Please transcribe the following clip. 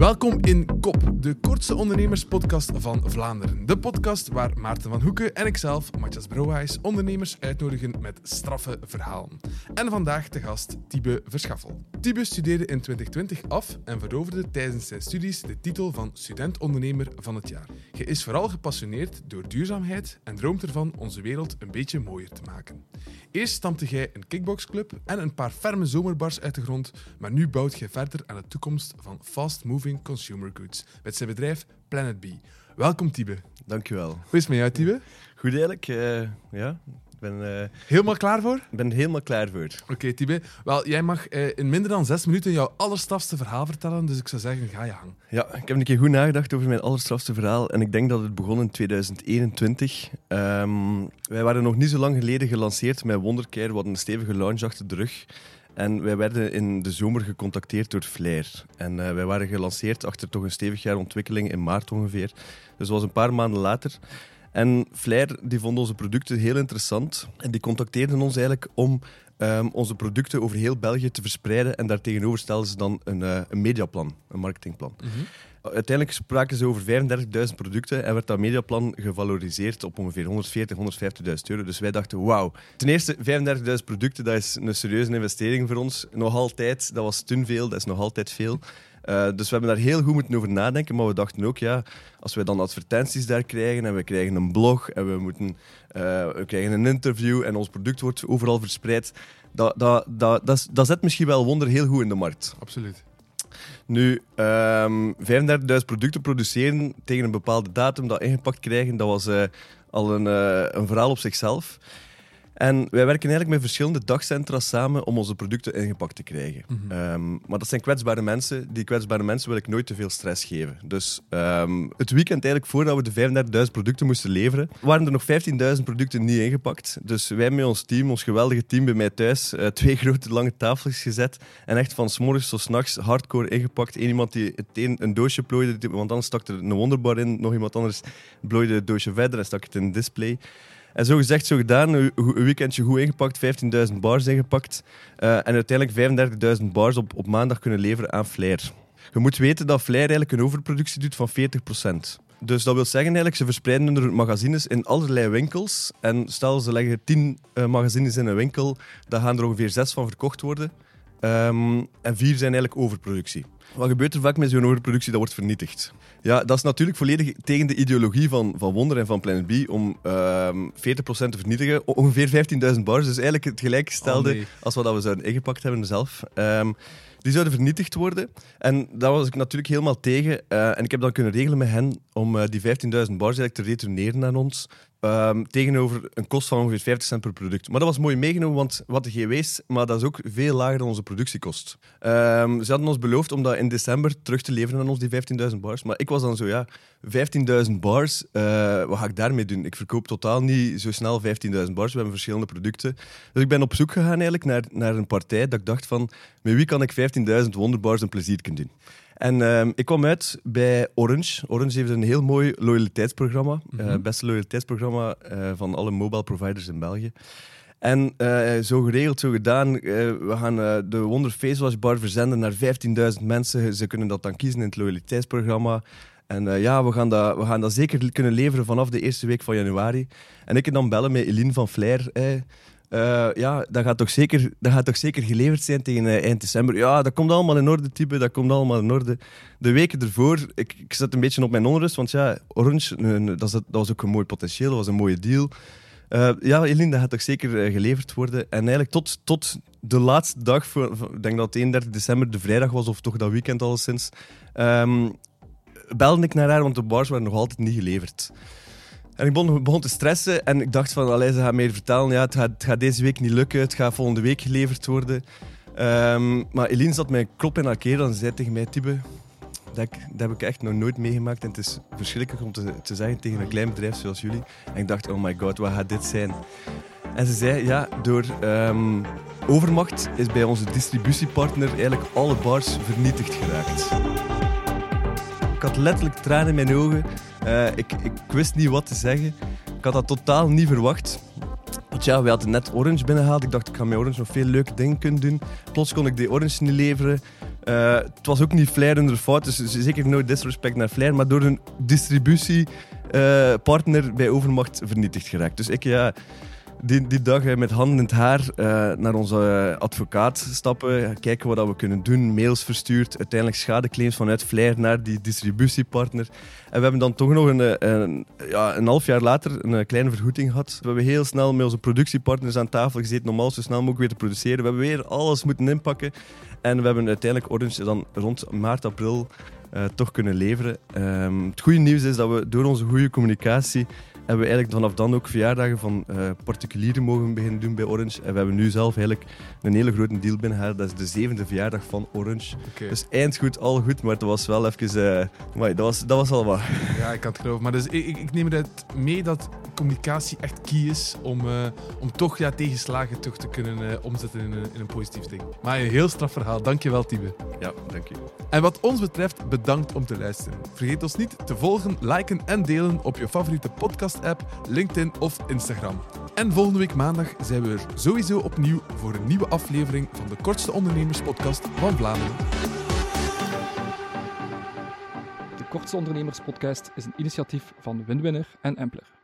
Welkom in Kop, de kortste ondernemerspodcast van Vlaanderen. De podcast waar Maarten van Hoeken en ikzelf, Matthias Brouwijs, ondernemers uitnodigen met straffe verhalen. En vandaag te gast Tibe Verschaffel. Tibe studeerde in 2020 af en veroverde tijdens zijn studies de titel van student-ondernemer van het jaar. Je is vooral gepassioneerd door duurzaamheid en droomt ervan onze wereld een beetje mooier te maken. Eerst stampte jij een kickboxclub en een paar ferme zomerbars uit de grond, maar nu bouwt jij verder aan de toekomst van fast-moving consumer goods met zijn bedrijf Planet B. Welkom Tibe. Dankjewel. Hoe is het met jou Tibe? Goed eigenlijk, uh, ja. Ik ben, uh, helemaal klaar voor? Ik ben helemaal klaar voor. Oké, okay, Tibe. Wel, jij mag uh, in minder dan zes minuten jouw allerstrafste verhaal vertellen, dus ik zou zeggen, ga je hangen. Ja, ik heb een keer goed nagedacht over mijn allerstrafste verhaal en ik denk dat het begon in 2021. Um, wij waren nog niet zo lang geleden gelanceerd met Wondercare, we hadden een stevige launch achter de rug. En wij werden in de zomer gecontacteerd door Flair. En uh, wij waren gelanceerd achter toch een stevig jaar ontwikkeling in maart ongeveer. Dus dat was een paar maanden later. En Flair die vond onze producten heel interessant. En die contacteerden ons eigenlijk om um, onze producten over heel België te verspreiden. En daartegenover stelden ze dan een, uh, een mediaplan, een marketingplan. Mm -hmm. Uiteindelijk spraken ze over 35.000 producten en werd dat mediaplan gevaloriseerd op ongeveer 140, 150.000 euro. Dus wij dachten, wauw. Ten eerste, 35.000 producten, dat is een serieuze investering voor ons. Nog altijd, dat was toen veel, dat is nog altijd veel. Uh, dus we hebben daar heel goed moeten over nadenken. Maar we dachten ook, ja, als we dan advertenties daar krijgen en we krijgen een blog en we, moeten, uh, we krijgen een interview en ons product wordt overal verspreid, dat, dat, dat, dat, dat zet misschien wel wonder heel goed in de markt. Absoluut. Nu, um, 35.000 producten produceren tegen een bepaalde datum, dat ingepakt krijgen, dat was uh, al een, een verhaal op zichzelf. En wij werken eigenlijk met verschillende dagcentra samen om onze producten ingepakt te krijgen. Mm -hmm. um, maar dat zijn kwetsbare mensen. Die kwetsbare mensen wil ik nooit te veel stress geven. Dus um, het weekend eigenlijk voordat we de 35.000 producten moesten leveren, waren er nog 15.000 producten niet ingepakt. Dus wij met ons team, ons geweldige team bij mij thuis, uh, twee grote lange tafels gezet en echt van s'morgens tot s'nachts hardcore ingepakt. Eén iemand die het een, een doosje plooide, want anders stak er een wonderbar in. Nog iemand anders plooide het doosje verder en stak het in een display. En zo gezegd, zo gedaan. Een weekendje goed ingepakt, 15.000 bars ingepakt. Uh, en uiteindelijk 35.000 bars op, op maandag kunnen leveren aan Flair. Je moet weten dat Flair eigenlijk een overproductie doet van 40%. Dus dat wil zeggen eigenlijk, ze verspreiden hun magazines in allerlei winkels. En stel, ze leggen 10 uh, magazines in een winkel, dan gaan er ongeveer 6 van verkocht worden. Um, en 4 zijn eigenlijk overproductie. Wat gebeurt er vaak met zo'n overproductie? Dat wordt vernietigd. Ja, dat is natuurlijk volledig tegen de ideologie van, van Wonder en van Planet B om um, 40% te vernietigen. Ongeveer 15.000 bars, dus eigenlijk het gelijkgestelde oh, nee. als wat we zouden ingepakt hebben zelf. Um, die zouden vernietigd worden. En daar was ik natuurlijk helemaal tegen. Uh, en ik heb dan kunnen regelen met hen om uh, die 15.000 bars eigenlijk te retourneren aan ons. Um, tegenover een kost van ongeveer 50 cent per product. Maar dat was mooi meegenomen, want wat de GW's, maar dat is ook veel lager dan onze productiekost. Um, ze hadden ons beloofd om dat in december terug te leveren aan ons, die 15.000 bars. Maar ik was dan zo, ja, 15.000 bars, uh, wat ga ik daarmee doen? Ik verkoop totaal niet zo snel 15.000 bars. We hebben verschillende producten. Dus ik ben op zoek gegaan eigenlijk naar, naar een partij dat ik dacht van, met wie kan ik 15.000 wonderbars een plezier kunnen doen? En uh, ik kwam uit bij Orange. Orange heeft een heel mooi loyaliteitsprogramma. Mm -hmm. uh, beste loyaliteitsprogramma uh, van alle mobile providers in België. En uh, zo geregeld, zo gedaan. we gaan de Wonder Face Bar verzenden naar 15.000 mensen. Ze kunnen dat dan kiezen in het loyaliteitsprogramma. En ja, we gaan, dat, we gaan dat zeker kunnen leveren vanaf de eerste week van januari. En ik kan dan bellen met Eline van Flair. Ja, dat gaat, toch zeker, dat gaat toch zeker geleverd zijn tegen eind december. Ja, dat komt allemaal in orde, type. Dat komt allemaal in orde. De weken ervoor, ik, ik zat een beetje op mijn onrust. Want ja, Orange, dat, dat, was ook een mooi potentieel. Dat was een mooie deal. Ja, Eline, dat gaat toch zeker geleverd worden. En eigenlijk tot, tot de laatste dag, voor, ik denk dat het 31 december de vrijdag was, of toch dat weekend alleszins, um, belde ik naar haar, want de bars waren nog altijd niet geleverd. En ik begon, te stressen en ik dacht van, allee, ze gaat mij vertellen, ja, het gaat, gaat, deze week niet lukken, het gaat volgende week geleverd worden. Um, maar Eline zat mij klop in haar keel en ze zei tegen mij, Tibe, dat, dat heb ik echt nog nooit meegemaakt en het is verschrikkelijk om te, te zeggen tegen een klein bedrijf zoals jullie. En ik dacht, oh my god, wat gaat dit zijn? En ze zei, ja, door um, overmacht is bij onze distributiepartner eigenlijk alle bars vernietigd geraakt. Ik had letterlijk tranen in mijn ogen. Uh, ik, ik wist niet wat te zeggen. Ik had dat totaal niet verwacht. Want ja, we hadden net Orange binnengehaald. Ik dacht, ik ga met Orange nog veel leuke dingen kunnen doen. Plots kon ik die Orange niet leveren. Eh, het was ook niet Flair in de fout, dus zeker no disrespect naar Flair, maar door een distributiepartner bij Overmacht vernietigd geraakt. Dus ik, ja, die, die dag eh, met handen in het haar eh, naar onze advocaat stappen, kijken wat we kunnen doen, mails verstuurd, uiteindelijk schadeclaims vanuit Flair naar die distributiepartner. En we hebben dan toch nog een, een, ja, een half jaar later een kleine vergoeding gehad. We hebben heel snel met onze productiepartners aan tafel gezeten, normaal zo snel mogelijk weer te produceren. We hebben weer alles moeten inpakken. En we hebben uiteindelijk Orange dan rond maart, april toch kunnen leveren. Um, het goede nieuws is dat we door onze goede communicatie hebben we eigenlijk vanaf dan ook verjaardagen van uh, particulieren mogen beginnen doen bij Orange. En we hebben nu zelf eigenlijk een hele grote deal binnengehaald. Dat is de zevende verjaardag van Orange. Okay. Dus eindgoed, al goed, maar het was wel even... Uh, maar dat, was, dat was al wat. Ja, ik kan het geloven. Maar dus, ik, ik neem eruit mee dat communicatie echt key is om, uh, om toch ja, tegenslagen toch te kunnen omzetten in een, in een positief ding. Maar een heel straf verhaal. Dankjewel, Tibe. Ja, dank je. En wat ons betreft, bedankt om te luisteren. Vergeet ons niet te volgen, liken en delen op je favoriete podcast-app, LinkedIn of Instagram. En volgende week maandag zijn we er sowieso opnieuw voor een nieuwe aflevering van de kortste ondernemerspodcast van Vlaanderen. De Kortste Ondernemerspodcast is een initiatief van Windwinner en Empler.